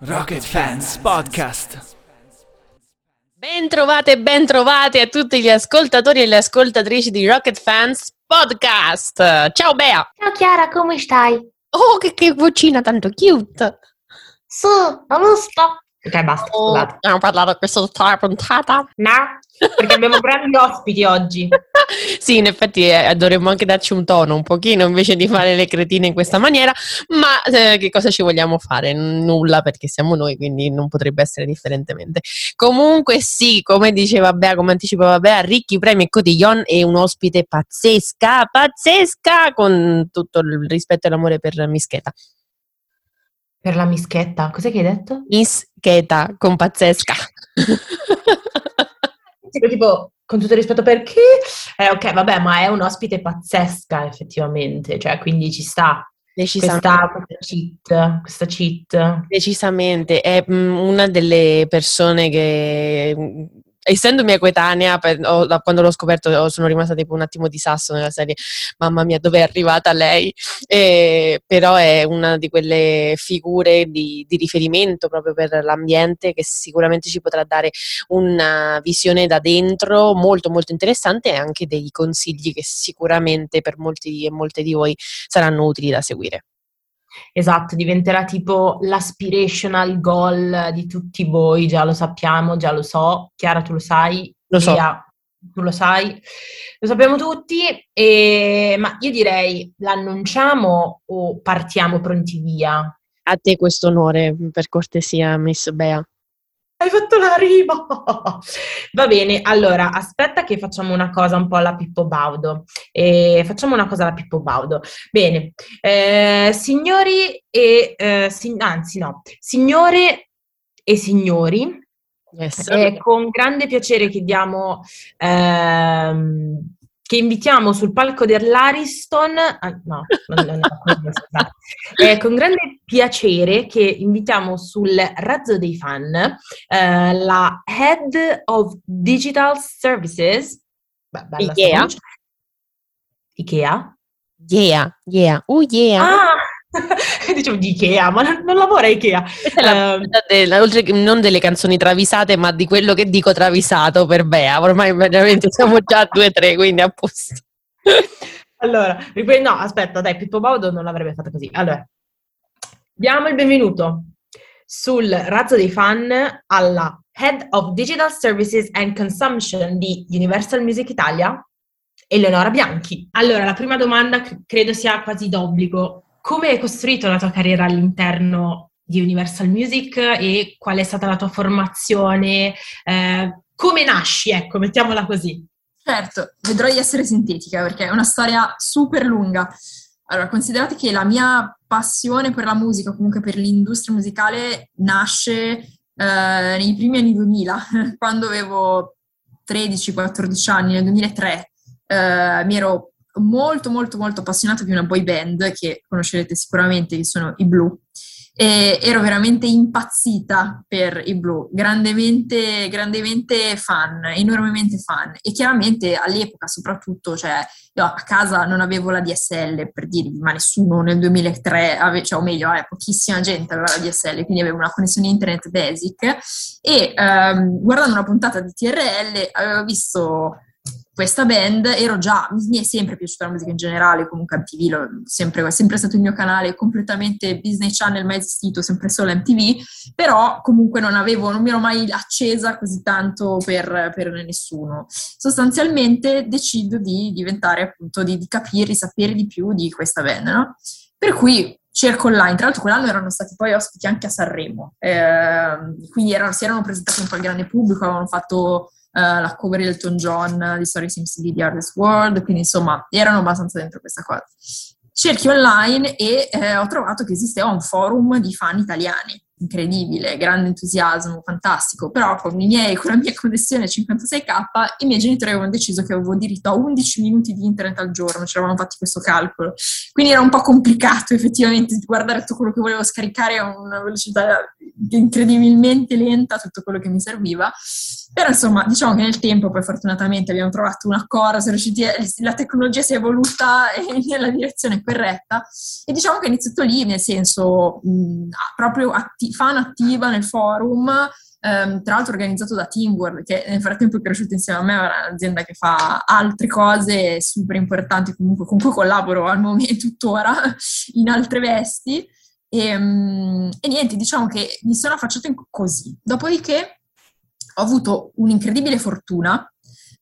Rocket Fans Podcast. Bentrovate e bentrovate a tutti gli ascoltatori e le ascoltatrici di Rocket Fans Podcast. Ciao Bea! Ciao Chiara, come stai? Oh, che, che vocina tanto cute! Sì, non sto. Ok, basta, Oh, scusate. abbiamo parlato questa tutta la puntata. No, perché abbiamo grandi ospiti oggi. Sì, in effetti eh, dovremmo anche darci un tono un pochino invece di fare le cretine in questa maniera, ma eh, che cosa ci vogliamo fare? Nulla perché siamo noi, quindi non potrebbe essere differentemente. Comunque sì, come diceva Bea, come anticipava Bea, ricchi premi e cotillon e un ospite pazzesca, pazzesca, con tutto il rispetto e l'amore per Mischeta. Per la mischetta, cos'è che hai detto? Mischeta, con pazzesca. Tipo, con tutto il rispetto per chi? Eh, ok, vabbè, ma è un ospite pazzesca effettivamente, cioè quindi ci sta questa cheat, questa cheat. Decisamente, è mm, una delle persone che, mm, essendo mia coetanea, per- ho- da quando l'ho scoperto ho- sono rimasta tipo un attimo di sasso nella serie, mamma mia, dove è arrivata lei? E- però è una di quelle figure di, di riferimento proprio per l'ambiente che sicuramente ci potrà dare una visione da dentro molto molto interessante e anche dei consigli che sicuramente per molti e molte di voi saranno utili da seguire. Esatto, diventerà tipo l'aspirational goal di tutti voi, già lo sappiamo, già lo so. Chiara, tu lo sai, Lo so. Lia, tu lo sai, lo sappiamo tutti, e- ma io direi l'annunciamo o partiamo pronti via? A te questo onore, per cortesia, Miss Bea. Hai fatto la rima! Va bene, allora aspetta che facciamo una cosa un po' alla Pippo Baudo. Eh, facciamo una cosa alla Pippo Baudo. Bene, eh, signori e eh, si- anzi no, signore e signori, Yes. con grande piacere chiediamo ehm, che invitiamo sul palco dell'Ariston, ah, no, non- non- scusate. Eh, con grande piacere che invitiamo sul razzo dei fan eh, la Head of Digital Services, Beh, Ikea? Ikea? Yeah, yeah, oh yeah. Ah, dicevo di Ikea, ma non, non lavora a Ikea. La ehm, della- oltre che non delle canzoni travisate, ma di quello che dico travisato per Bea. Ormai veramente siamo già a due o tre, quindi a posto. Allora, no, aspetta, dai, Pippo Baudo non l'avrebbe fatta così. Allora, diamo il benvenuto sul razzo dei fan alla Head of Digital Services and Consumption di Universal Music Italia, Eleonora Bianchi. Allora, la prima domanda credo sia quasi d'obbligo. Come hai costruito la tua carriera all'interno di Universal Music e qual è stata la tua formazione? Eh, come nasci, ecco, mettiamola così. Certo, vedrò di essere sintetica perché è una storia super lunga. Allora, considerate che la mia passione per la musica, comunque per l'industria musicale, nasce eh, nei primi anni 2000, quando avevo 13-14 anni, nel 2003. eh, mi ero molto, molto, molto appassionata di una boy band che conoscerete sicuramente, che sono i Blue. E ero veramente impazzita per i blu, grandemente, grandemente fan, enormemente fan. E chiaramente all'epoca, soprattutto, cioè, io a casa non avevo la DSL, per dirvi, ma nessuno nel 2003, ave- cioè, o meglio, eh, pochissima gente aveva la DSL, quindi avevo una connessione internet basic. E ehm, guardando una puntata di TRL avevo visto questa band, ero già, mi è sempre piaciuta la musica in generale, comunque MTV lo, sempre, è sempre stato il mio canale, completamente Disney Channel mai esistito, sempre solo MTV, però comunque non avevo, non mi ero mai accesa così tanto per, per nessuno. Sostanzialmente decido di diventare appunto, di, di capire, di sapere di più di questa band, no? Per cui cerco online, tra l'altro quell'anno erano stati poi ospiti anche a Sanremo, ehm, quindi erano- si erano presentati un po' al grande pubblico, avevano fatto eh, la cover di Elton John di Story to be the Hardest World, quindi insomma erano abbastanza dentro questa cosa. Cerchi online e eh, ho trovato che esisteva un forum di fan italiani, incredibile, grande entusiasmo, fantastico, però con, miei, con la mia connessione 56k i miei genitori avevano deciso che avevo diritto a 11 minuti di internet al giorno, ci eravamo fatti questo calcolo, quindi era un po' complicato effettivamente guardare tutto quello che volevo scaricare a una velocità incredibilmente lenta, tutto quello che mi serviva Però insomma, diciamo che nel tempo poi fortunatamente abbiamo trovato un accordo, a- la tecnologia si è evoluta nella direzione corretta e diciamo che è iniziato lì, nel senso mh, proprio atti- fan attiva nel forum, ehm, tra l'altro organizzato da Teamworld, che nel frattempo è cresciuto insieme a me, è un'azienda che fa altre cose super importanti comunque, con cui collaboro al momento tuttora in altre vesti. E, mm, e niente, diciamo che mi sono affacciata così. Dopodiché ho avuto un'incredibile fortuna,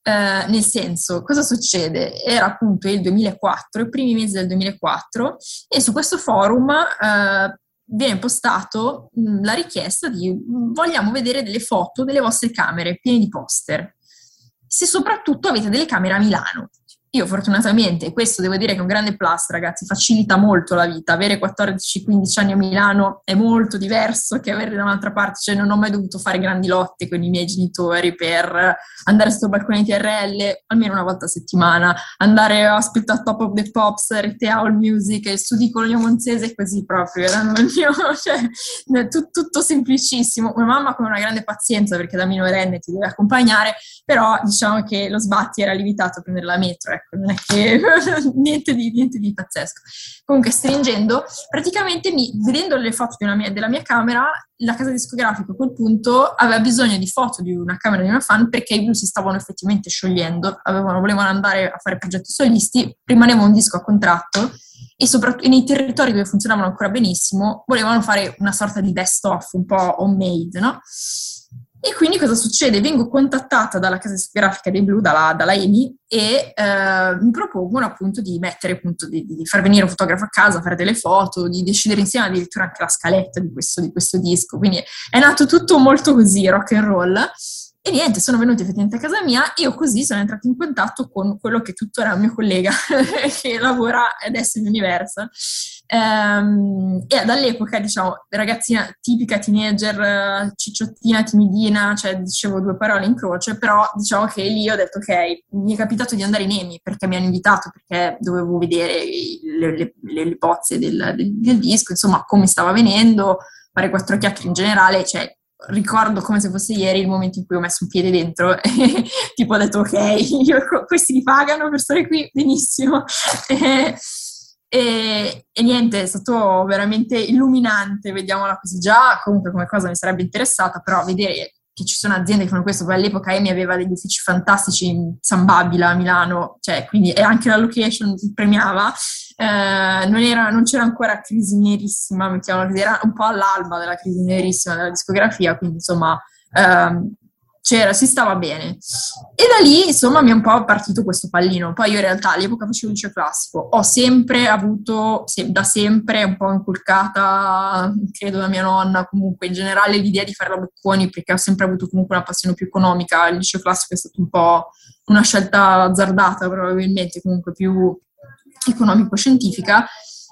eh, nel senso, cosa succede? Era appunto il 2004, i primi mesi del 2004, e su questo forum eh, viene postato mh, la richiesta di mh, vogliamo vedere delle foto delle vostre camere piene di poster. Se soprattutto avete delle camere a Milano. Io fortunatamente, questo devo dire che è un grande plus, ragazzi, facilita molto la vita. Avere 14-15 anni a Milano è molto diverso che avere da un'altra parte, cioè non ho mai dovuto fare grandi lotte con i miei genitori per andare sul balcone di TRL almeno una volta a settimana, andare a aspettare Top of the Pops, Rete All Music, il studio Cologno Monzese, così proprio, erano il mio, cioè, tutto, tutto semplicissimo. Una mamma con una grande pazienza perché da minorenne ti deve accompagnare, però diciamo che lo sbatti era limitato a prendere la metro, ecco, non è che niente, di, niente di pazzesco. Comunque, stringendo, praticamente mi, vedendo le foto mia, della mia camera, la casa discografica a quel punto aveva bisogno di foto di una camera di una fan perché i blues si stavano effettivamente sciogliendo, avevano, volevano andare a fare progetti solisti, rimaneva un disco a contratto e soprattutto nei territori dove funzionavano ancora benissimo volevano fare una sorta di best of un po' homemade, no? E quindi cosa succede? Vengo contattata dalla casa discografica dei Blue, dalla, dalla EMI, e eh, mi propongono appunto di mettere, appunto, di, di, far venire un fotografo a casa, fare delle foto, di decidere insieme addirittura anche la scaletta di questo, di questo disco. Quindi è nato tutto molto così, rock and roll. E niente, sono venuti effettivamente a casa mia e io così sono entrata in contatto con quello che tuttora è un mio collega che lavora adesso in Universal. Ehm, e dall'epoca, diciamo, ragazzina tipica teenager, cicciottina, timidina, cioè dicevo due parole in croce, però diciamo che lì ho detto ok, mi è capitato di andare in EMI perché mi hanno invitato, perché dovevo vedere le, le, le, le bozze del, del, del disco, insomma, come stava venendo, fare quattro chiacchiere in generale, cioè ricordo come se fosse ieri il momento in cui ho messo un piede dentro e tipo ho detto ok, io, questi li pagano per stare qui, benissimo. E, e, e, niente, è stato veramente illuminante, vediamola così. Già comunque come cosa mi sarebbe interessata, però vedere che ci sono aziende che fanno questo, poi all'epoca Emi aveva degli uffici fantastici in San Babila a Milano, cioè quindi e anche la location premiava, eh, non, era, non, c'era ancora crisi nerissima, mettiamola così, era un po' all'alba della crisi nerissima della discografia, quindi insomma ehm, c'era, si stava bene. E da lì, insomma, mi è un po' partito questo pallino. Poi io in realtà all'epoca facevo liceo classico, ho sempre avuto, se, da sempre, un po' inculcata, credo da mia nonna, comunque in generale l'idea di fare la Bocconi, perché ho sempre avuto comunque una passione più economica. Il liceo classico è stato un po' una scelta azzardata, probabilmente, comunque più economico-scientifica.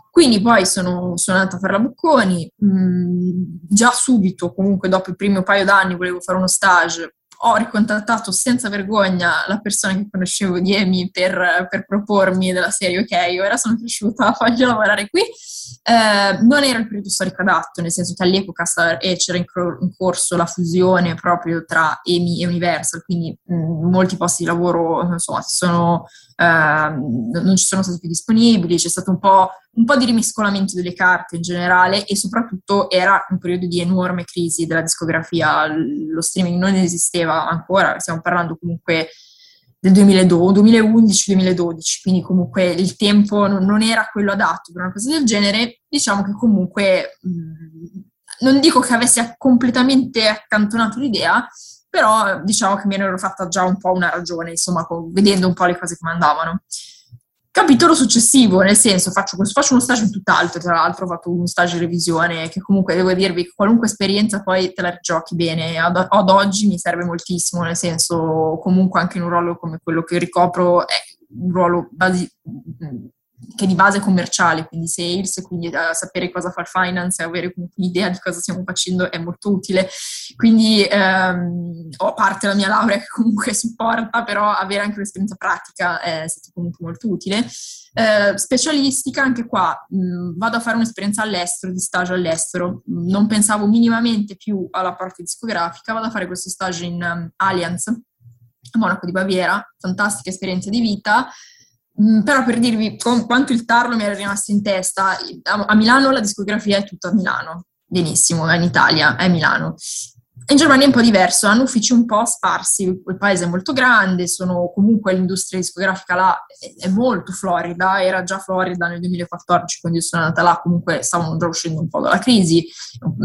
Quindi poi sono, sono, andata a fare la Bocconi, mh, già subito, comunque dopo il primo paio d'anni volevo fare uno stage, ho ricontattato senza vergogna la persona che conoscevo di Emi per, per propormi della serie, ok, ora sono cresciuta, voglio lavorare qui. Eh, non era il periodo storico adatto, nel senso che all'epoca c'era in, corso la fusione proprio tra EMI e Universal, quindi mh, molti posti di lavoro insomma, sono, eh, non ci sono stati più disponibili, c'è stato un po', un po' di rimescolamento delle carte in generale e soprattutto era un periodo di enorme crisi della discografia, lo streaming non esisteva ancora, stiamo parlando comunque del 2011-2012, quindi comunque il tempo non, era quello adatto per una cosa del genere, diciamo che comunque mh, non dico che avessi completamente accantonato l'idea, però diciamo che ne ero fatta già un po' una ragione, insomma, vedendo un po' le cose come andavano. Capitolo successivo, nel senso, faccio, faccio uno stage in tutt'altro, tra l'altro ho fatto uno stage in revisione, che comunque devo dirvi, qualunque esperienza poi te la giochi bene, ad, ad, oggi mi serve moltissimo, nel senso, comunque anche in un ruolo come quello che ricopro, è un ruolo basi- che di base commerciale, quindi sales, quindi uh, sapere cosa fa il finance e avere un'idea di cosa stiamo facendo è molto utile. Quindi um, ho parte la mia laurea che comunque supporta, però avere anche un'esperienza pratica è stato comunque molto utile. Uh, specialistica, anche qua mh, vado a fare un'esperienza all'estero, di stage all'estero. Non pensavo minimamente più alla parte discografica, vado a fare questo stage in um, Allianz, a Monaco di Baviera, fantastica esperienza di vita. Mm, però per dirvi con quanto il tarlo mi era rimasto in testa, a, Milano la discografia è tutta a Milano, benissimo, è in Italia, è Milano. In Germania è un po' diverso, hanno uffici un po' sparsi, il paese è molto grande, sono, comunque l'industria discografica là è, è molto florida, era già florida nel 2014 quando io sono andata là, comunque stavano già uscendo un po' dalla crisi.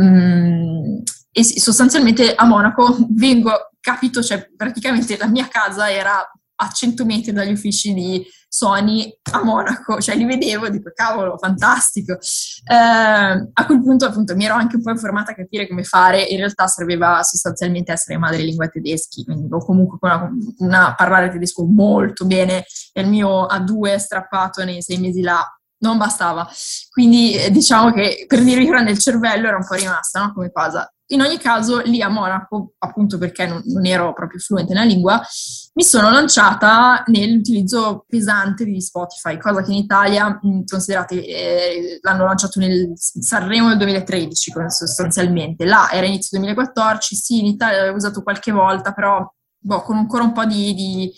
Mm, e sostanzialmente a Monaco vengo, capito, cioè praticamente la mia casa era a 100 metri dagli uffici di Sony a Monaco, cioè li vedevo e dico cavolo, fantastico. Eh, a quel punto appunto mi ero anche un po' informata a capire come fare, in realtà serviva sostanzialmente essere madrelingua tedeschi, quindi o comunque una, una, parlare tedesco molto bene e il mio A2 strappato nei sei mesi là non bastava. Quindi eh, diciamo che per dirvi che nel cervello era un po' rimasta no? come cosa. In ogni caso, lì a Monaco, appunto perché non, non, ero proprio fluente nella lingua, mi sono lanciata nell'utilizzo pesante di Spotify, cosa che in Italia, mh, considerate, eh, l'hanno lanciato nel Sanremo del 2013 sostanzialmente. Là era inizio 2014, sì, in Italia l'avevo usato qualche volta, però boh, con ancora un po' di, di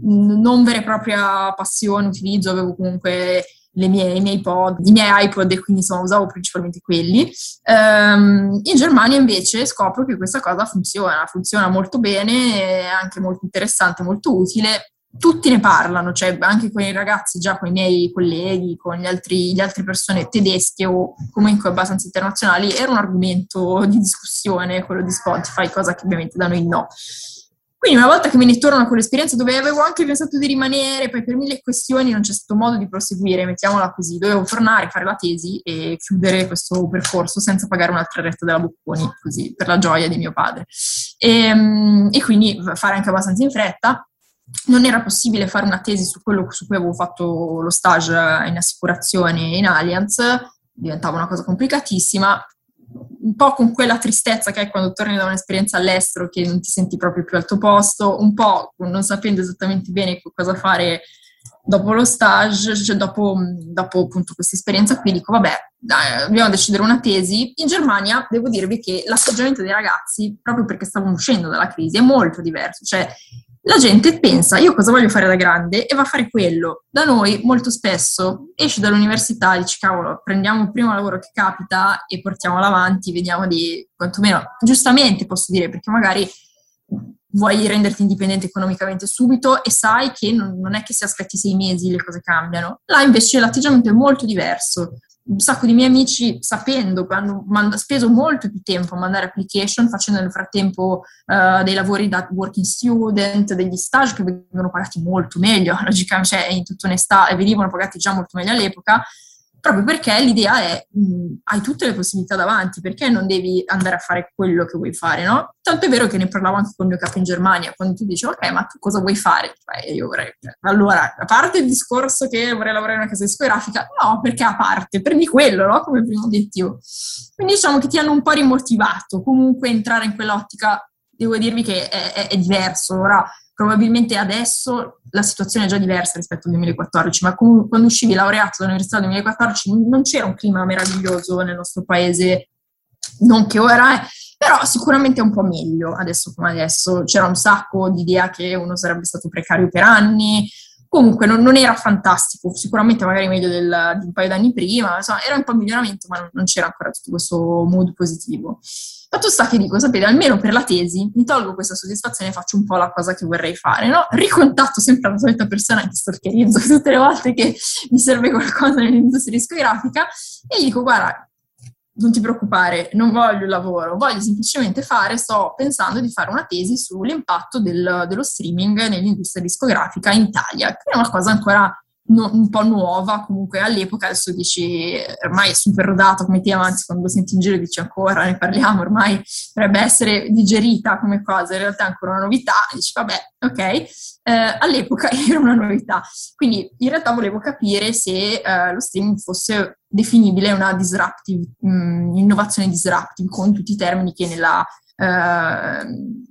non vera e propria passione, utilizzo, avevo comunque mie, i miei pod, i miei iPod e quindi insomma usavo principalmente quelli. Um, in Germania invece scopro che questa cosa funziona, funziona molto bene, è anche molto interessante, molto utile. Tutti ne parlano, cioè anche con i ragazzi, già con i miei colleghi, con gli altri, le altre persone tedesche o comunque abbastanza internazionali, era un argomento di discussione quello di Spotify, cosa che ovviamente da noi no. Quindi una volta che me ne torno con l'esperienza dove avevo anche pensato di rimanere, poi per mille questioni non c'è stato modo di proseguire, mettiamola così, dovevo tornare, fare la tesi e chiudere questo percorso senza pagare un'altra retta della Bocconi, così, per la gioia di mio padre. E, ehm, e quindi fare anche abbastanza in fretta. Non era possibile fare una tesi su quello su cui avevo fatto lo stage in assicurazione in Allianz, diventava una cosa complicatissima, un po' con quella tristezza che hai quando torni da un'esperienza all'estero che non ti senti proprio più al tuo posto, un po' non sapendo esattamente bene cosa fare dopo lo stage, cioè dopo, dopo appunto questa esperienza qui, dico vabbè, dai, dobbiamo decidere una tesi. In Germania devo dirvi che l'atteggiamento dei ragazzi, proprio perché stavano uscendo dalla crisi, è molto diverso. Cioè, la gente pensa io cosa voglio fare da grande e va a fare quello. Da noi molto spesso esci dall'università e dici cavolo, prendiamo il primo lavoro che capita e portiamolo avanti, vediamo di quantomeno, giustamente posso dire, perché magari vuoi renderti indipendente economicamente subito e sai che non, non è che se aspetti sei mesi le cose cambiano. Là invece l'atteggiamento è molto diverso un sacco di miei amici, sapendo che hanno mand- speso molto più tempo a mandare application, facendo nel frattempo uh, dei lavori da working student, degli stage che vengono pagati molto meglio, logicamente, cioè in tutta onestà, e venivano pagati già molto meglio all'epoca, proprio perché l'idea è mh, hai tutte le possibilità davanti, perché non devi andare a fare quello che vuoi fare, no? Tanto è vero che ne parlavo anche con il mio capo in Germania, quando tu dici ok, ma tu cosa vuoi fare? Beh, io vorrei... Allora, a parte il discorso che vorrei lavorare in una casa discografica, no, perché a parte, prendi quello, no? Come primo obiettivo. Quindi diciamo che ti hanno un po' rimotivato, comunque entrare in quell'ottica, devo dirvi che è, è, è diverso, ora probabilmente adesso la situazione è già diversa rispetto al 2014, ma comunque quando uscivi laureato dall'università nel 2014 non c'era un clima meraviglioso nel nostro paese, non che ora è, però sicuramente è un po' meglio adesso come adesso. C'era un sacco di idea che uno sarebbe stato precario per anni, comunque non, non era fantastico, sicuramente magari meglio del, di un paio d'anni prima, insomma era un po' miglioramento, ma non, non c'era ancora tutto questo mood positivo. Fatto sta che dico, sapete, almeno per la tesi mi tolgo questa soddisfazione e faccio un po' la cosa che vorrei fare, no? Ricontatto sempre la solita persona che stalkerizzo tutte le volte che mi serve qualcosa nell'industria discografica e gli dico, guarda, non ti preoccupare, non voglio il lavoro, voglio semplicemente fare, sto pensando di fare una tesi sull'impatto del, dello streaming nell'industria discografica in Italia, che è una cosa ancora no- un po' nuova comunque all'epoca, adesso dici ormai è super rodata come tema, anzi quando lo senti in giro dici ancora, ne parliamo, ormai dovrebbe essere digerita come cosa, in realtà è ancora una novità, dici vabbè, ok, eh, all'epoca era una novità. Quindi in realtà volevo capire se eh, lo streaming fosse definibile una disruptive, mh, innovazione disruptive con tutti i termini che nella... Eh,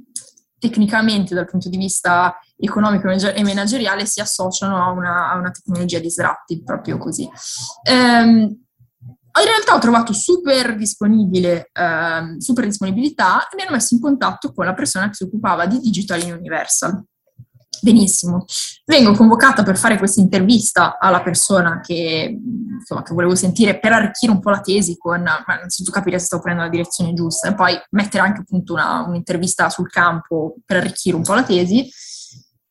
tecnicamente dal punto di vista economico e manageriale si associano a una, a una tecnologia disruptive, proprio così. Ehm, in realtà ho trovato super, disponibile, ehm, super disponibilità e mi hanno messo in contatto con la persona che si occupava di Digital in Universal. Benissimo. Vengo convocata per fare questa intervista alla persona che, insomma, che volevo sentire per arricchire un po' la tesi con, innanzitutto capire se sto prendendo la direzione giusta e poi mettere anche appunto una, un'intervista sul campo per arricchire un po' la tesi.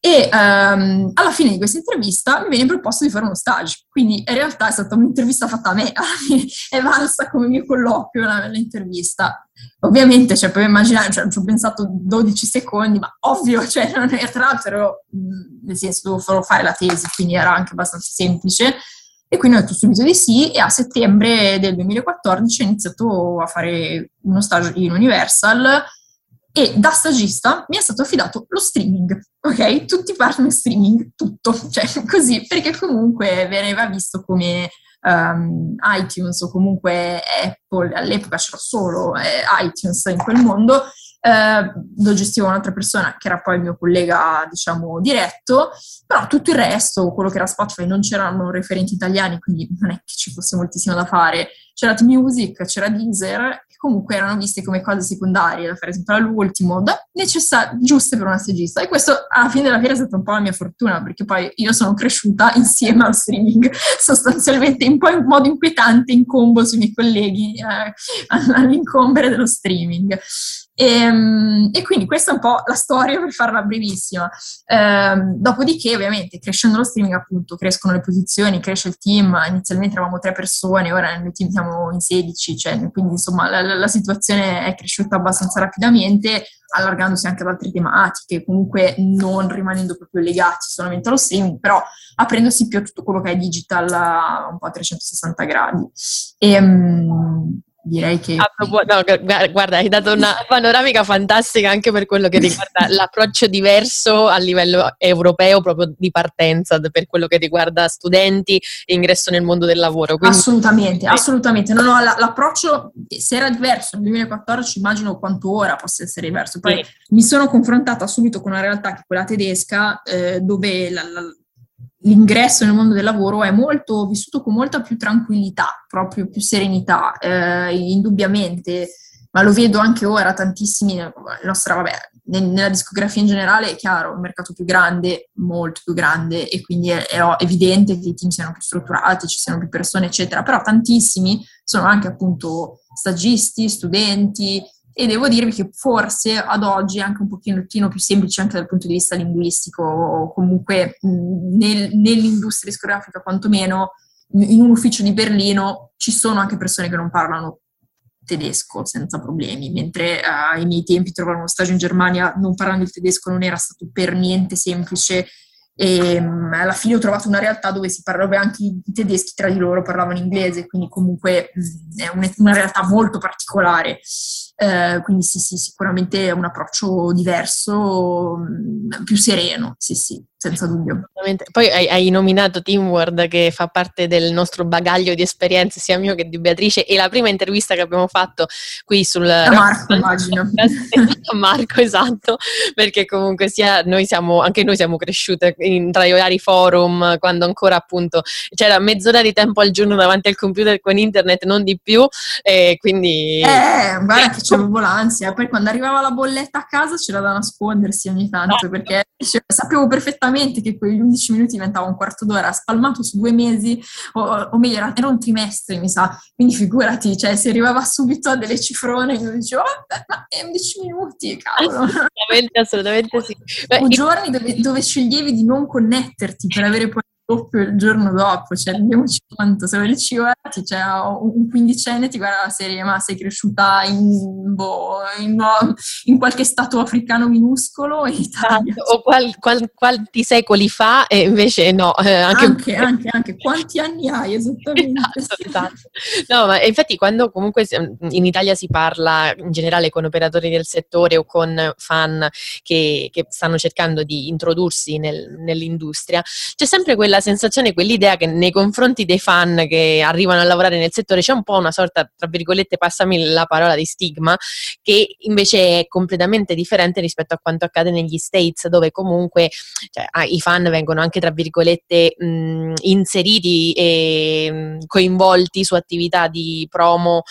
E um, alla fine di questa intervista mi viene proposto di fare uno stage, quindi in realtà è stata un'intervista fatta a me, è valsa come mio colloquio l'intervista. Ovviamente, cioè, puoi immaginare, cioè, ci ho pensato 12 secondi, ma ovvio, cioè, non è, tra l'altro, nel senso, dovevo fare la tesi, quindi era anche abbastanza semplice. E quindi ho detto subito di sì e a settembre del 2014 ho iniziato a fare uno stage in Universal e da stagista mi è stato affidato lo streaming, ok? Tutti partner streaming, tutto, cioè così, perché comunque veniva visto come um, iTunes o comunque Apple, all'epoca c'era solo eh, iTunes in quel mondo, eh, lo gestiva un'altra persona che era poi il mio collega, diciamo, diretto, però tutto il resto, quello che era Spotify, non c'erano referenti italiani, quindi non è che ci fosse moltissimo da fare. C'era T-Music, c'era Deezer comunque erano viste come cose secondarie da fare sempre all'ultimo, necessar- giuste per una stagista. E questo alla fine della fiera è stata un po' la mia fortuna, perché poi io sono cresciuta insieme al streaming, sostanzialmente un po' in modo inquietante, in combo sui miei colleghi eh, all'incombere dello streaming. E, ehm, e, quindi questa è un po' la storia per farla brevissima. Eh, dopodiché, ovviamente, crescendo lo streaming, appunto, crescono le posizioni, cresce il team. Inizialmente eravamo tre persone, ora nel team siamo in 16, cioè, quindi insomma la, la, situazione è cresciuta abbastanza rapidamente, allargandosi anche ad altre tematiche, comunque non rimanendo proprio legati solamente allo streaming, però aprendosi più a tutto quello che è digital un po' a 360 gradi. E, um, direi che... Ah, no, guarda, hai dato una panoramica fantastica anche per quello che riguarda l'approccio diverso a livello europeo proprio di partenza per quello che riguarda studenti e ingresso nel mondo del lavoro. Quindi... Assolutamente, assolutamente. No, no, l'approccio, se era diverso nel 2014, immagino quanto ora possa essere diverso. Poi sì. mi sono confrontata subito con una realtà che è quella tedesca, eh, dove la, la l'ingresso nel mondo del lavoro è molto vissuto con molta più tranquillità, proprio più serenità, eh, indubbiamente, ma lo vedo anche ora tantissimi, nostra, vabbè, nella discografia in generale è chiaro, un mercato più grande, molto più grande e quindi è, è evidente che i team siano più strutturati, ci siano più persone, eccetera, però tantissimi sono anche appunto stagisti, studenti, e devo dirvi che forse ad oggi è anche un pochino più semplice anche dal punto di vista linguistico, o comunque nel, nell'industria discografica quantomeno, in un ufficio di Berlino ci sono anche persone che non parlano tedesco senza problemi, mentre uh, ai miei tempi trovare uno stage in Germania non parlando il tedesco non era stato per niente semplice e um, alla fine ho trovato una realtà dove si parlava anche i tedeschi tra di loro parlavano inglese, quindi comunque mh, è un, una realtà molto particolare. Eh, quindi sì, sì, sicuramente è un approccio diverso, mm, più sereno, sì, sì, senza dubbio. Poi hai, hai, nominato Teamword che fa parte del nostro bagaglio di esperienze, sia mio che di Beatrice, e la prima intervista che abbiamo fatto qui sul... A Marco, immagino. Marco, esatto, perché comunque sia noi siamo, anche noi siamo cresciute in, tra i vari forum, quando ancora appunto c'era mezz'ora di tempo al giorno davanti al computer con internet, non di più, e quindi... Eh, guarda che avevo l'ansia. Poi quando arrivava la bolletta a casa c'era da nascondersi ogni tanto, perché cioè, sapevo perfettamente che quegli 11 minuti diventava un quarto d'ora, spalmato su due mesi, o, o meglio, era, era, un trimestre, mi sa. Quindi figurati, cioè, si arrivava subito a delle cifrone, io dicevo, oh, ma è 11 minuti, cavolo. Assolutamente, assolutamente sì. Beh, o giorni dove, dove sceglievi di non connetterti per avere poi doppio il giorno dopo, cioè rendiamoci conto, se dici ora, cioè, un quindicenne ti guarda la serie, ma sei cresciuta in, boh, in, in qualche stato africano minuscolo in Italia. O qual, qual, quanti secoli fa e invece no. Eh, anche, anche, anche, anche, quanti anni hai esattamente? Esatto, esatto. No, ma infatti quando comunque in Italia si parla in generale con operatori del settore o con fan che, che stanno cercando di introdursi nel, nell'industria, c'è sempre quella sensazione, quell'idea che nei confronti dei fan che arrivano a lavorare nel settore c'è un po' una sorta, tra virgolette, passami la parola di stigma, che invece è completamente differente rispetto a quanto accade negli States, dove comunque cioè, ah, i fan vengono anche, tra virgolette, mh, inseriti e coinvolti su attività di promo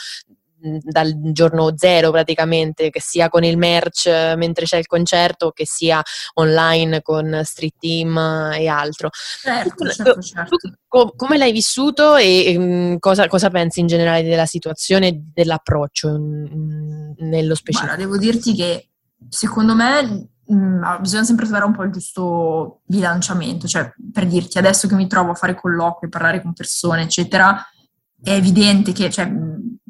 dal giorno zero praticamente, che sia con il merch mentre c'è il concerto, che sia online con Street Team e altro. Certo, certo, certo. Come l'hai vissuto e um, cosa, cosa, pensi in generale della situazione e dell'approccio um, nello specifico? Guarda, devo dirti che secondo me mh, bisogna sempre trovare un po' il giusto bilanciamento, cioè per dirti adesso che mi trovo a fare colloqui, parlare con persone, eccetera, è evidente che, cioè,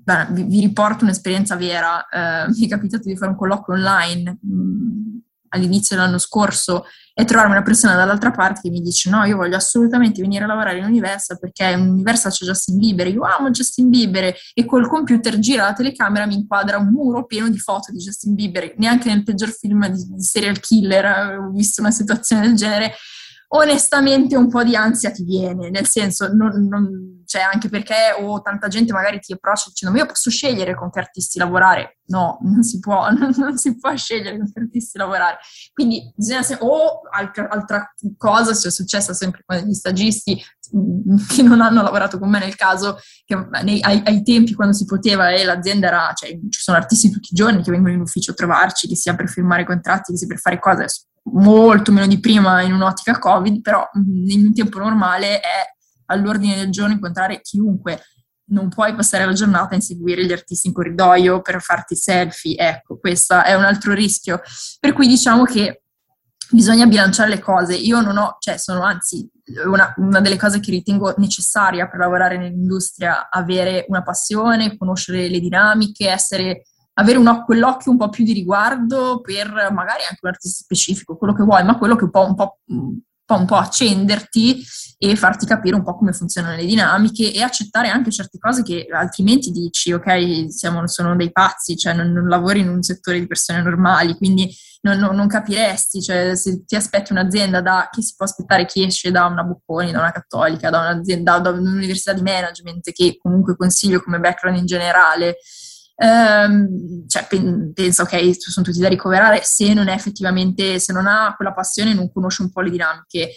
beh, vi, vi, riporto un'esperienza vera, eh, mi è capitato di fare un colloquio online mh, all'inizio dell'anno scorso e trovarmi una persona dall'altra parte che mi dice no, io voglio assolutamente venire a lavorare in Universal perché in Universal c'è Justin Bieber, io amo Justin Bieber e col computer gira la telecamera mi inquadra un muro pieno di foto di Justin Bieber, neanche nel peggior film di, di serial killer eh, ho visto una situazione del genere onestamente un po' di ansia ti viene, nel senso, non, non, cioè anche perché o oh, tanta gente magari ti approccia dicendo ma io posso scegliere con che artisti lavorare. No, non si può, non, non si può scegliere con che artisti lavorare. Quindi bisogna sempre, o altra, altra cosa, se è successa sempre con gli stagisti mm, che non hanno lavorato con me nel caso, che nei, ai, ai, tempi quando si poteva e l'azienda era, cioè ci sono artisti tutti i giorni che vengono in ufficio a trovarci, che sia per firmare contratti, che sia per fare cose molto meno di prima in un'ottica Covid, però in un tempo normale è all'ordine del giorno incontrare chiunque. Non puoi passare la giornata a inseguire gli artisti in corridoio per farti selfie, ecco, questo è un altro rischio. Per cui diciamo che bisogna bilanciare le cose. Io non ho, cioè sono anzi una, una, delle cose che ritengo necessaria per lavorare nell'industria, avere una passione, conoscere le dinamiche, essere avere un, quell'occhio un po' più di riguardo per magari anche un artista specifico, quello che vuoi, ma quello che può un po', un po', un po accenderti e farti capire un po' come funzionano le dinamiche e accettare anche certe cose che altrimenti dici, ok, siamo, sono dei pazzi, cioè non, non lavori in un settore di persone normali, quindi non, non, non, capiresti, cioè se ti aspetti un'azienda da, che si può aspettare chi esce da una Bocconi, da una Cattolica, da un'azienda, da un'università di management, che comunque consiglio come background in generale, ehm, cioè, penso ok, sono tutti da ricoverare se non è effettivamente, se non ha quella passione non conosce un po' le dinamiche.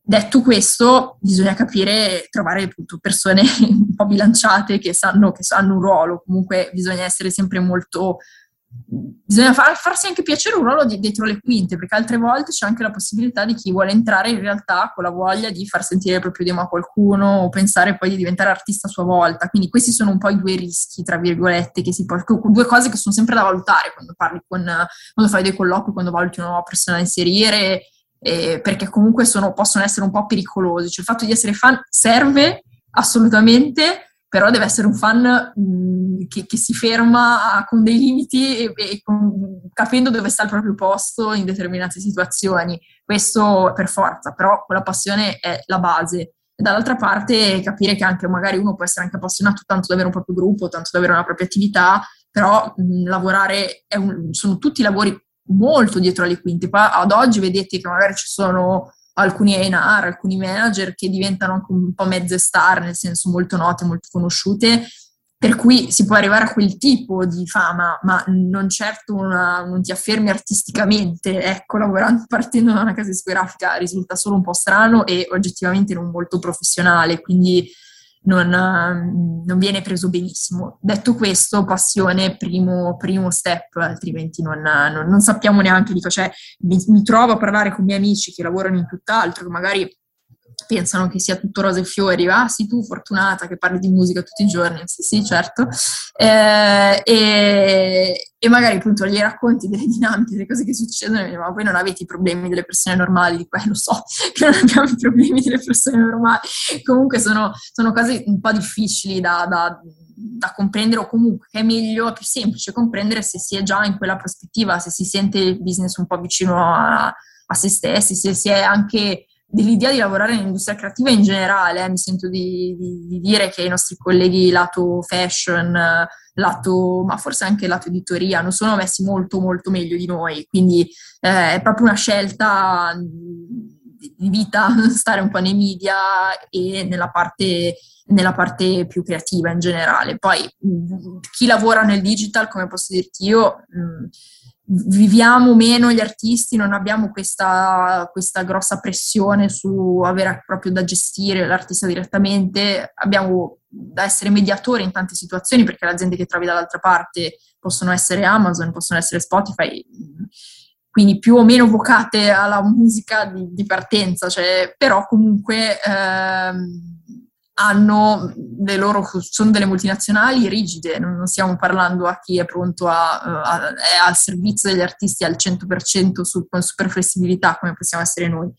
Detto questo, bisogna capire, trovare appunto persone un po' bilanciate che sanno che hanno un ruolo, comunque bisogna essere sempre molto bisogna far, farsi anche piacere un ruolo di, dietro le quinte, perché altre volte c'è anche la possibilità di chi vuole entrare in realtà con la voglia di far sentire il proprio demo a qualcuno o pensare poi di diventare artista a sua volta. Quindi questi sono un po' i due rischi, tra virgolette, che si può, due cose che sono sempre da valutare quando parli con, quando fai dei colloqui, quando valuti una nuova persona da inserire, eh, perché comunque sono, possono essere un po' pericolosi. Cioè il fatto di essere fan serve assolutamente, però deve essere un fan mh, che, che, si ferma con dei limiti e, e con, capendo dove sta il proprio posto in determinate situazioni. Questo per forza, però quella passione è la base. Dall'altra parte capire che anche magari uno può essere anche appassionato tanto da avere un proprio gruppo, tanto da avere una propria attività, però mh, lavorare un, sono tutti lavori molto dietro alle quinte. Ad oggi vedete che magari ci sono alcuni A&R, alcuni manager che diventano anche un po' mezze star, nel senso molto note, molto conosciute, per cui si può arrivare a quel tipo di fama, ma non certo una, non ti affermi artisticamente, ecco, lavorando, partendo da una casa discografica risulta solo un po' strano e oggettivamente non molto professionale, quindi non, non, viene preso benissimo. Detto questo, passione, primo, primo step, altrimenti non, non, non, sappiamo neanche, dico, cioè, mi, mi trovo a parlare con miei amici che lavorano in tutt'altro, che magari pensano che sia tutto rose e fiori, ah sì tu fortunata che parli di musica tutti i giorni, sì sì certo, eh, e, e, magari appunto gli racconti delle dinamiche, delle cose che succedono, ma voi non avete i problemi delle persone normali, di lo so che non abbiamo i problemi delle persone normali, comunque sono, sono cose un po' difficili da, da da comprendere o comunque è meglio, è più semplice comprendere se si è già in quella prospettiva, se si sente il business un po' vicino a, a se stessi, se si è anche dell'idea di lavorare nell'industria creativa in generale, eh, mi sento di, di, di, dire che i nostri colleghi lato fashion, lato, ma forse anche lato editoria, non sono messi molto molto meglio di noi, quindi eh, è proprio una scelta di vita stare un po' nei media e nella parte, nella parte più creativa in generale. Poi chi lavora nel digital, come posso dirti io, mh, viviamo meno gli artisti, non abbiamo questa, questa, grossa pressione su avere proprio da gestire l'artista direttamente, abbiamo da essere mediatori in tante situazioni perché le aziende che trovi dall'altra parte possono essere Amazon, possono essere Spotify, quindi più o meno vocate alla musica di, di partenza, cioè, però comunque... Ehm, hanno le loro, sono delle multinazionali rigide, non stiamo parlando a chi è pronto a, a, è al servizio degli artisti al 100% su, con super flessibilità come possiamo essere noi.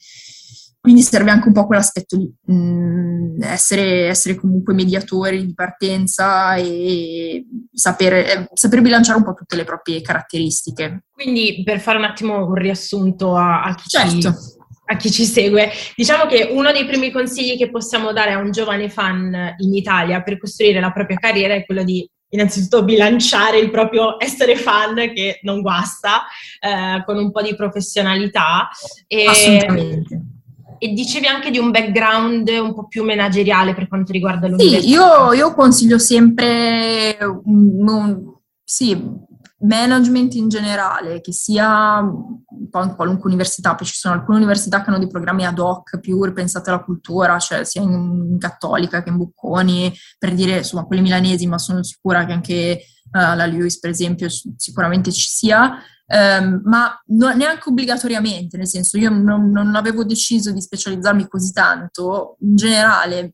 Quindi serve anche un po' quell'aspetto lì, mm, essere, essere, comunque mediatori di partenza e sapere, eh, sapere, bilanciare un po' tutte le proprie caratteristiche. Quindi per fare un attimo un riassunto a, a chi certo. ci a chi ci segue. Diciamo che uno dei primi consigli che possiamo dare a un giovane fan in Italia per costruire la propria carriera è quello di innanzitutto bilanciare il proprio essere fan che non guasta eh, con un po' di professionalità. E, Assolutamente. E dicevi anche di un background un po' più manageriale per quanto riguarda l'università. Sì, io, io consiglio sempre un, un, sì, management in generale, che sia un po' in qualunque università, poi ci sono alcune università che hanno dei programmi ad hoc più ripensati alla cultura, cioè sia in, Cattolica che in Bocconi, per dire insomma quelli milanesi, ma sono sicura che anche uh, la Lewis per esempio sicuramente ci sia, um, ma no, neanche obbligatoriamente, nel senso io non, non avevo deciso di specializzarmi così tanto, in generale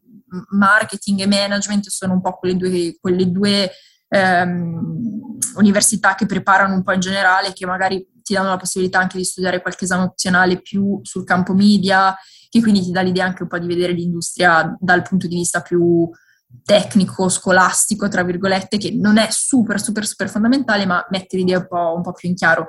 marketing e management sono un po' quelle due, quelle due ehm, università che preparano un po' in generale, che magari ti danno la possibilità anche di studiare qualche esame opzionale più sul campo media, che quindi ti dà l'idea anche un po' di vedere l'industria dal punto di vista più tecnico, scolastico, tra virgolette, che non è super, super, super fondamentale, ma mette l'idea un po', un po più in chiaro.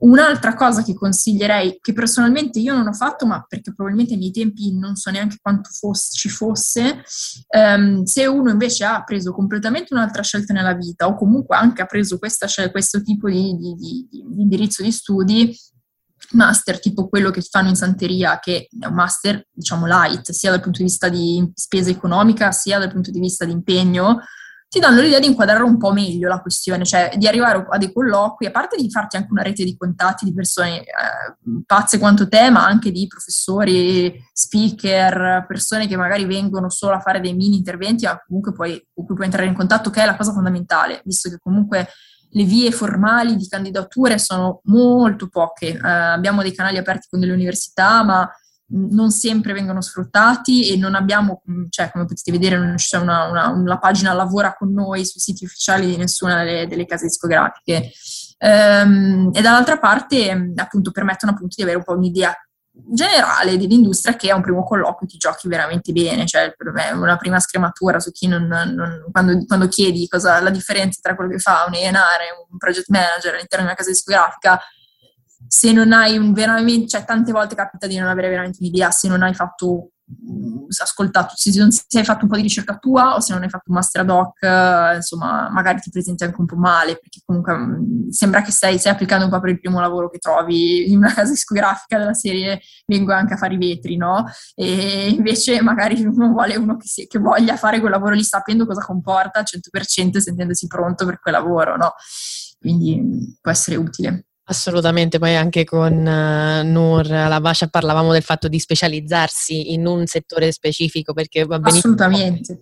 Un'altra cosa che consiglierei, che personalmente io non ho fatto, ma perché probabilmente nei tempi non so neanche quanto fosse, ci fosse, um, se uno invece ha preso completamente un'altra scelta nella vita o comunque anche ha preso questa, questo tipo di, di, di, di indirizzo di studi, master tipo quello che fanno in santeria, che è un master diciamo light, sia dal punto di vista di spesa economica, sia dal punto di vista di impegno, ti danno l'idea di inquadrare un po' meglio la questione, cioè di arrivare a dei colloqui, a parte di farti anche una rete di contatti di persone eh, pazze quanto te, ma anche di professori, speaker, persone che magari vengono solo a fare dei mini interventi, ma comunque poi, con cui puoi entrare in contatto, che è la cosa fondamentale, visto che comunque le vie formali di candidature sono molto poche. Eh, abbiamo dei canali aperti con delle università, ma non sempre vengono sfruttati e non abbiamo, cioè come potete vedere non c'è una, una, una pagina lavora con noi sui siti ufficiali di nessuna delle, delle case discografiche. Ehm, e dall'altra parte appunto permettono appunto di avere un po' un'idea generale dell'industria che a un primo colloquio ti giochi veramente bene, cioè una prima scrematura su chi non, non quando, quando, chiedi cosa la differenza tra quello che fa un A&R e un project manager all'interno di una casa discografica se non hai un veramente, cioè tante volte capita di non avere veramente un'idea se non hai fatto mm, ascoltato, se, non, se hai fatto un po' di ricerca tua o se non hai fatto un master ad hoc, eh, insomma, magari ti presenti anche un po' male, perché comunque mm, sembra che stai, stai, applicando un po' per il primo lavoro che trovi in una casa discografica della serie vengo anche a fare i vetri, no? E invece magari uno vuole uno che, si, che voglia fare quel lavoro lì sapendo cosa comporta al 100% e sentendosi pronto per quel lavoro, no? Quindi mm, può essere utile. Assolutamente, poi anche con uh, Nur alla Bascia parlavamo del fatto di specializzarsi in un settore specifico perché va benissimo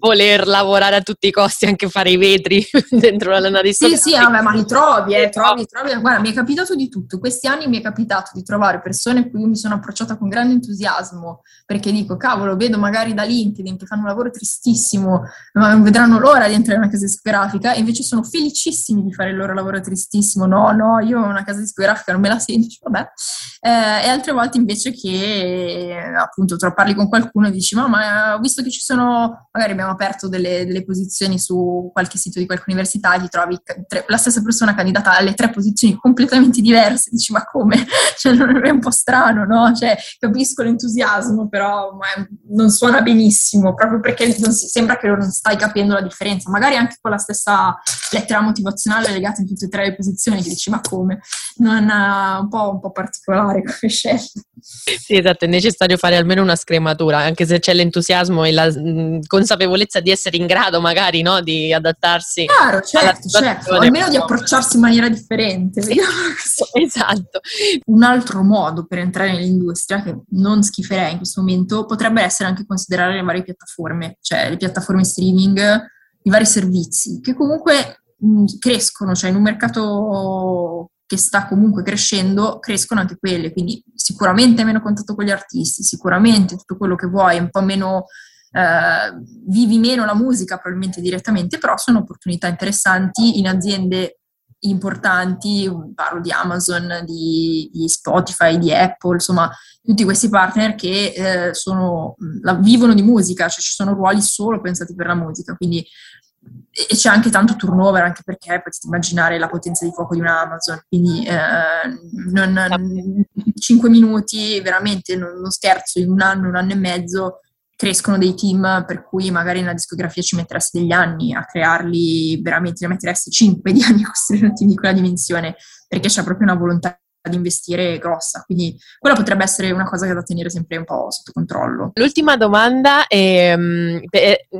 voler lavorare a tutti i costi, anche fare i vetri dentro la lana di Sì, sì, vabbè, ma li trovi, eh, trovi, trovi. Guarda, mi è capitato di tutto. Questi anni mi è capitato di trovare persone a cui io mi sono approcciata con grande entusiasmo perché dico, cavolo, vedo magari da LinkedIn che fanno un lavoro tristissimo, ma non vedranno l'ora di entrare in una casa discografica e invece sono felicissimi di fare il loro lavoro tristissimo. No, no, io ho una casa discografica discografica non me la sento, vabbè. Eh, e altre volte invece che appunto tra parli con qualcuno e dici ma, ma visto che ci sono, magari abbiamo aperto delle, delle posizioni su qualche sito di qualche università ti trovi tre, la stessa persona candidata alle tre posizioni completamente diverse, dici ma come? Cioè non è un po' strano, no? Cioè capisco l'entusiasmo, però non suona benissimo, proprio perché si, sembra che non stai capendo la differenza, magari anche con la stessa lettera motivazionale legata in tutte e tre le posizioni, che dici ma come? Non, un, po', un po' particolare come scelta. Sì, esatto, è necessario fare almeno una scrematura, anche se c'è l'entusiasmo e la mh, consapevolezza di essere in grado magari no, di adattarsi. Chiaro, certo, certo, almeno di approcciarsi in maniera differente. Sì, esatto. Un altro modo per entrare nell'industria, che non schiferei in questo momento, potrebbe essere anche considerare le varie piattaforme, cioè le piattaforme streaming, i vari servizi, che comunque mh, crescono, cioè in un mercato che sta comunque crescendo, crescono anche quelle, quindi sicuramente meno contatto con gli artisti, sicuramente tutto quello che vuoi, un po' meno, eh, vivi meno la musica probabilmente direttamente, però sono opportunità interessanti in aziende importanti, parlo di Amazon, di, di Spotify, di Apple, insomma tutti questi partner che eh, sono, la, vivono di musica, cioè ci sono ruoli solo pensati per la musica, quindi e c'è anche tanto turnover, anche perché potete immaginare la potenza di fuoco di una Amazon, quindi eh, non, 5 minuti, veramente non, non, scherzo, in un anno, un anno e mezzo crescono dei team per cui magari nella discografia ci metteresti degli anni a crearli, veramente ne metteresti 5 di anni a costruire un team di quella dimensione, perché c'è proprio una volontà ad investire grossa, quindi quella potrebbe essere una cosa da tenere sempre un po' sotto controllo. L'ultima domanda è mm,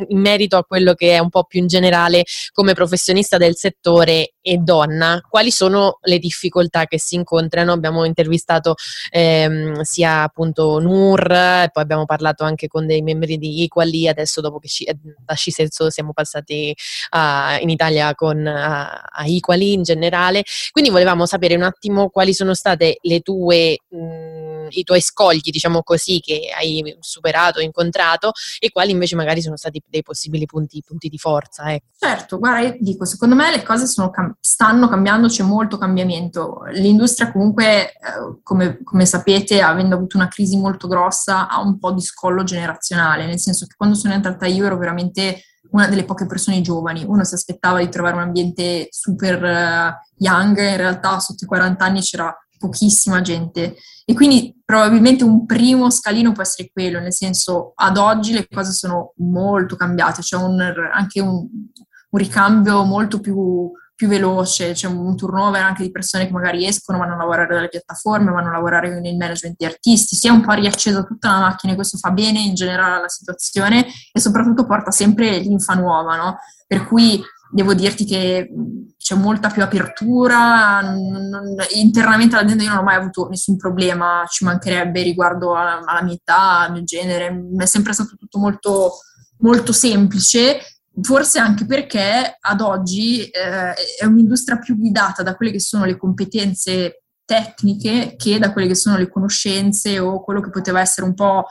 in merito a quello che è un po' più in generale come professionista del settore e donna, quali sono le difficoltà che si incontrano? Abbiamo intervistato ehm, sia appunto Nur, poi abbiamo parlato anche con dei membri di Equally, adesso dopo che ci, da Scisenso siamo passati a, in Italia con, a, a Equally in generale, quindi volevamo sapere un attimo quali sono state le tue, mh, i tuoi scogli, diciamo così, che hai superato, incontrato e quali invece magari sono stati dei possibili punti, punti di forza? Ecco. Certo, guarda, io dico, secondo me le cose cam- stanno cambiando, c'è molto cambiamento. L'industria comunque, eh, come, come sapete, avendo avuto una crisi molto grossa, ha un po' di scollo generazionale, nel senso che quando sono entrata io ero veramente una delle poche persone giovani. Uno si aspettava di trovare un ambiente super uh, young, in realtà sotto i 40 anni c'era pochissima gente. E quindi probabilmente un primo scalino può essere quello, nel senso ad oggi le cose sono molto cambiate, c'è un, anche un, un ricambio molto più, più, veloce, c'è un turnover anche di persone che magari escono, vanno a lavorare dalle piattaforme, vanno a lavorare nel management di artisti, si è un po' riaccesa tutta la macchina e questo fa bene in generale alla situazione e soprattutto porta sempre linfa nuova, no? Per cui devo dirti che c'è molta più apertura, non, internamente all'azienda io non ho mai avuto nessun problema, ci mancherebbe riguardo alla, alla mia età, al mio genere, è sempre stato tutto molto, molto semplice, forse anche perché ad oggi eh, è un'industria più guidata da quelle che sono le competenze tecniche che da quelle che sono le conoscenze o quello che poteva essere un po'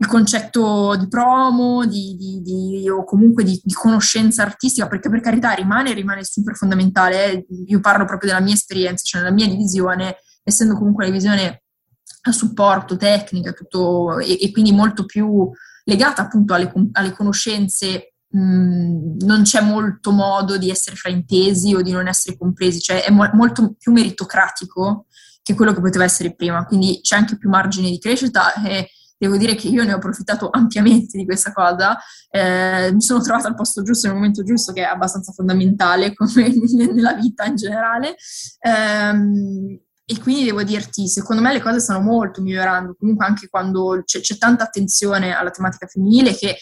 il concetto di promo di, di, di, o comunque di, conoscenza artistica, perché per carità rimane, rimane super fondamentale. Io parlo proprio della mia esperienza, cioè nella mia divisione, essendo comunque la divisione a supporto, tecnica, tutto, e, e quindi molto più legata appunto alle, alle conoscenze mh, non c'è molto modo di essere fraintesi o di non essere compresi, cioè è mo- molto più meritocratico che quello che poteva essere prima, quindi c'è anche più margine di crescita e devo dire che io ne ho approfittato ampiamente di questa cosa, eh, mi sono trovata al posto giusto nel momento giusto, che è abbastanza fondamentale come nella vita in generale. Eh, e quindi devo dirti, secondo me le cose stanno molto migliorando, comunque anche quando c'è, c'è tanta attenzione alla tematica femminile che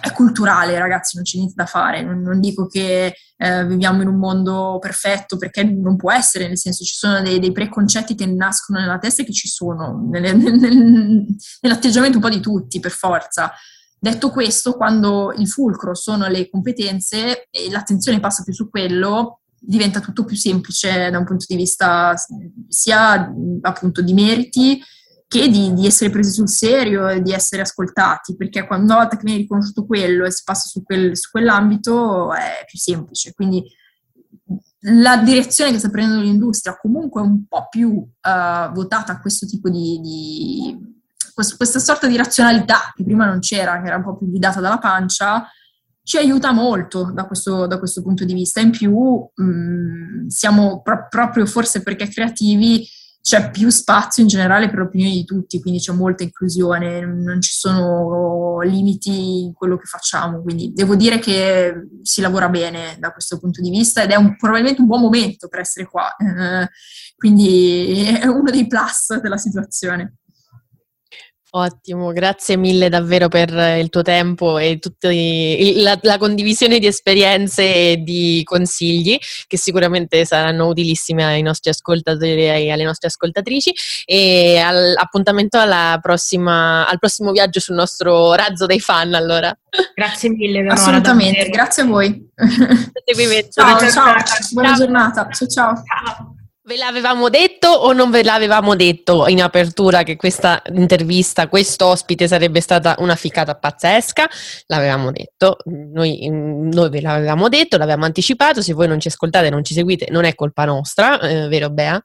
è, culturale, ragazzi, non c'è niente da fare. Non, non dico che eh, viviamo in un mondo perfetto perché non può essere, nel senso ci sono dei, dei preconcetti che nascono nella testa e che ci sono nel, nel, nell'atteggiamento un po' di tutti, per forza. Detto questo, quando il fulcro sono le competenze e l'attenzione passa più su quello, diventa tutto più semplice da un punto di vista sia appunto di meriti che di, di, essere presi sul serio e di essere ascoltati, perché quando una volta che viene riconosciuto quello e si passa su, quel, su quell'ambito è più semplice. Quindi la direzione che sta prendendo l'industria comunque è un po' più uh, votata a questo tipo di, di questo, questa sorta di razionalità che prima non c'era, che era un po' più guidata dalla pancia, ci aiuta molto da questo, da questo punto di vista. In più mh, mm, siamo pro- proprio forse perché creativi c'è più spazio in generale per l'opinione di tutti, quindi c'è molta inclusione, non ci sono limiti in quello che facciamo, quindi devo dire che si lavora bene da questo punto di vista ed è un, probabilmente un buon momento per essere qua, eh, quindi è uno dei plus della situazione. Ottimo, grazie mille davvero per il tuo tempo e tutta la, la, condivisione di esperienze e di consigli che sicuramente saranno utilissime ai nostri ascoltatori e alle nostre ascoltatrici e all'appuntamento alla prossima, al prossimo viaggio sul nostro razzo dei fan allora. Grazie mille. Leonora, Assolutamente, davvero. grazie a voi. ciao, ciao, ciao, buona giornata. Ciao, ciao. ciao. Ve l'avevamo detto o non ve l'avevamo detto in apertura che questa intervista, questo ospite sarebbe stata una ficata pazzesca? L'avevamo detto, noi, noi ve l'avevamo detto, l'avevamo anticipato, se voi non ci ascoltate, non ci seguite, non è colpa nostra, eh, vero Bea?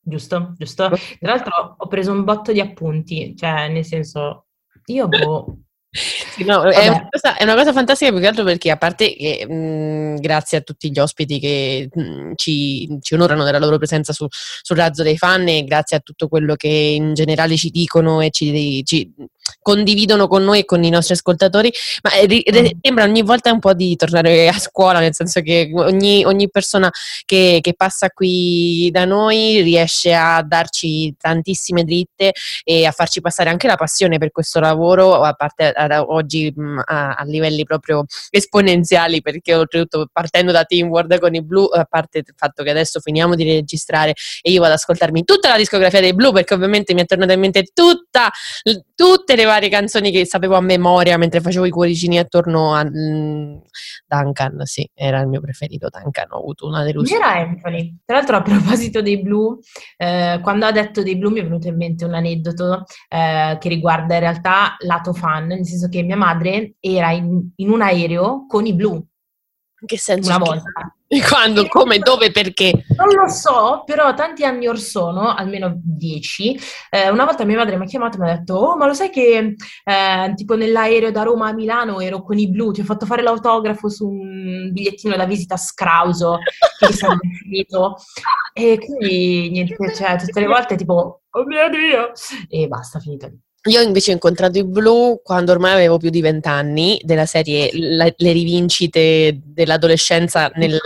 Giusto, giusto. Tra l'altro ho preso un botto di appunti, cioè nel senso, io boh, sì, no, è, una cosa, è, una cosa, fantastica più che altro perché a parte che mh, grazie a tutti gli ospiti che mh, ci, ci, onorano della loro presenza su, sul razzo dei fan e grazie a tutto quello che in generale ci dicono e ci, ci condividono con noi e con i nostri ascoltatori, ma mm. sembra ogni volta un po' di tornare a scuola, nel senso che ogni, ogni persona che, che, passa qui da noi riesce a darci tantissime dritte e a farci passare anche la passione per questo lavoro, a parte a, oggi mm, a, a, livelli proprio esponenziali, perché oltretutto partendo da Team World con i Blue, a parte il fatto che adesso finiamo di registrare e io vado ad ascoltarmi tutta la discografia dei Blue, perché ovviamente mi è tornata in mente tutta, tutte le varie canzoni che sapevo a memoria mentre facevo i cuoricini attorno a mm, Duncan, sì, era il mio preferito Duncan, ho avuto una delusione. Era Anthony. Tra l'altro a proposito dei blu, eh, quando ha detto dei blu mi è venuto in mente un aneddoto eh, che riguarda in realtà lato fan, nel senso che mia madre era in, in un aereo con i blu. In che senso? Una volta. Quando, come, dove, perché? Non lo so, però tanti anni or sono, almeno dieci, eh, una volta mia madre mi ha chiamato e mi ha detto oh ma lo sai che eh, tipo nell'aereo da Roma a Milano ero con i blu, ti ho fatto fare l'autografo su un bigliettino da visita a Scrauso che sarebbe finito e quindi niente, cioè tutte le volte tipo oh mio Dio e basta, finito lì. Io invece ho incontrato i blu quando ormai avevo più di vent'anni, della serie la, Le rivincite dell'adolescenza nel,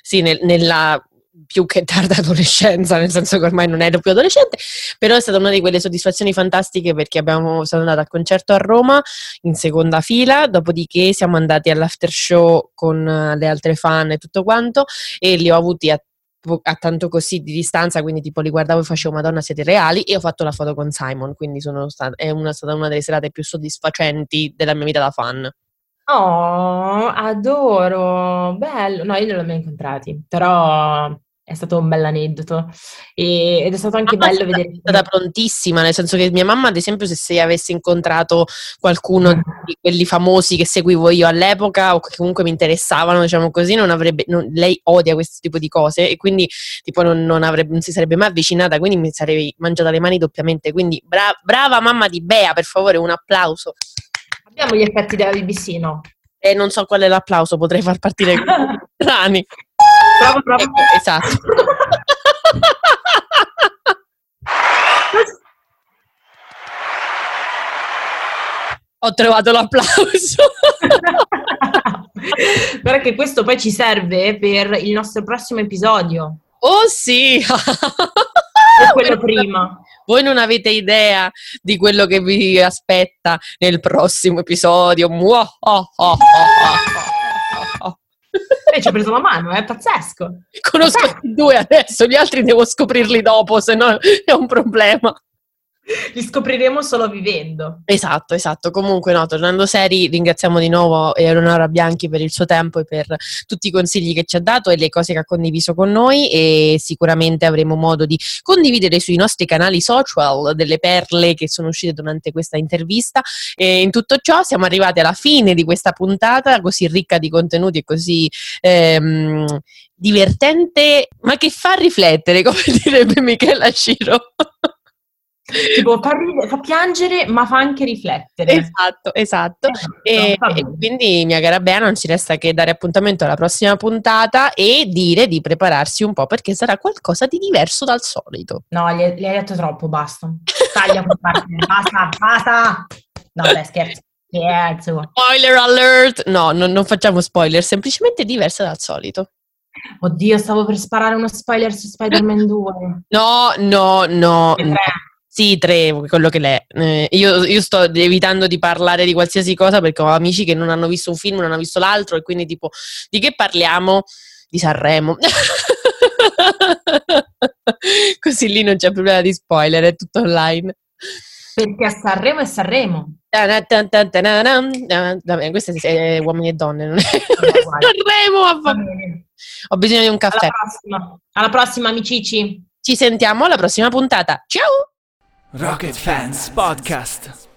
sì, nel, nella più che tarda adolescenza, nel senso che ormai non ero più adolescente, però è stata una di quelle soddisfazioni fantastiche perché abbiamo, siamo andati al concerto a Roma in seconda fila, dopodiché siamo andati all'after show con le altre fan e tutto quanto e li ho avuti a a tanto così di distanza, quindi tipo li guardavo e facevo Madonna siete reali e ho fatto la foto con Simon, quindi stata, è una, stata una delle serate più soddisfacenti della mia vita da fan. Oh, adoro, bello. No, io non l'ho mai incontrati, però è stato un bel aneddoto e, ed è stato anche bello vedere. È stata prontissima, nel senso che mia mamma, ad esempio, se, se avesse incontrato qualcuno di quelli famosi che seguivo io all'epoca o che comunque mi interessavano, diciamo così, non avrebbe, non, lei odia questo tipo di cose e quindi tipo non, non, avrebbe, non si sarebbe mai avvicinata, quindi mi sarei mangiata le mani doppiamente. Quindi bra- brava mamma di Bea, per favore, un applauso. Abbiamo gli effetti della BBC, no? E non so qual è l'applauso, potrei far partire i rani. Bravo, bravo. Ecco, esatto. Ho trovato l'applauso. Che questo poi ci serve per il nostro prossimo episodio. Oh sì! quello prima. Voi non avete idea di quello che vi aspetta nel prossimo episodio. Muah, oh, oh, oh, oh, oh. E ci ha preso la mano, è pazzesco. Conosco i due adesso, gli altri devo scoprirli dopo, se no è un problema. Li scopriremo solo vivendo. Esatto, esatto. Comunque, no, tornando seri, ringraziamo di nuovo Eleonora Bianchi per il suo tempo e per tutti i consigli che ci ha dato e le cose che ha condiviso con noi e sicuramente avremo modo di condividere sui nostri canali social delle perle che sono uscite durante questa intervista. E in tutto ciò siamo arrivati alla fine di questa puntata così ricca di contenuti e così ehm, divertente, ma che fa riflettere, come direbbe Michela Ciro. Tipo, fa, ridere, fa piangere, ma fa anche riflettere. Esatto, esatto. E, va e bene. quindi, mia cara Bea, non ci resta che dare appuntamento alla prossima puntata e dire di prepararsi un po' perché sarà qualcosa di diverso dal solito. No, gli, gli hai detto troppo, basta. Taglia parte, basta, basta. No, dai, scherzo. Scherzo. Spoiler alert! No, non, non facciamo spoiler, semplicemente diversa dal solito. Oddio, stavo per sparare uno spoiler su Spider-Man 2. No, no, no. E no. Sì, tre, quello che l'è. Eh, io, io sto evitando di parlare di qualsiasi cosa perché ho amici che non hanno visto un film, non hanno visto l'altro e quindi tipo, di che parliamo? Di Sanremo. Così lì non c'è problema di spoiler, è tutto online. Perché a Sanremo è Sanremo. Questo è uomini e donne, non è Sanremo. Ho bisogno di un caffè. Alla prossima. Alla prossima, amicici. Ci sentiamo alla prossima puntata. Ciao! Rocket Fans Podcast.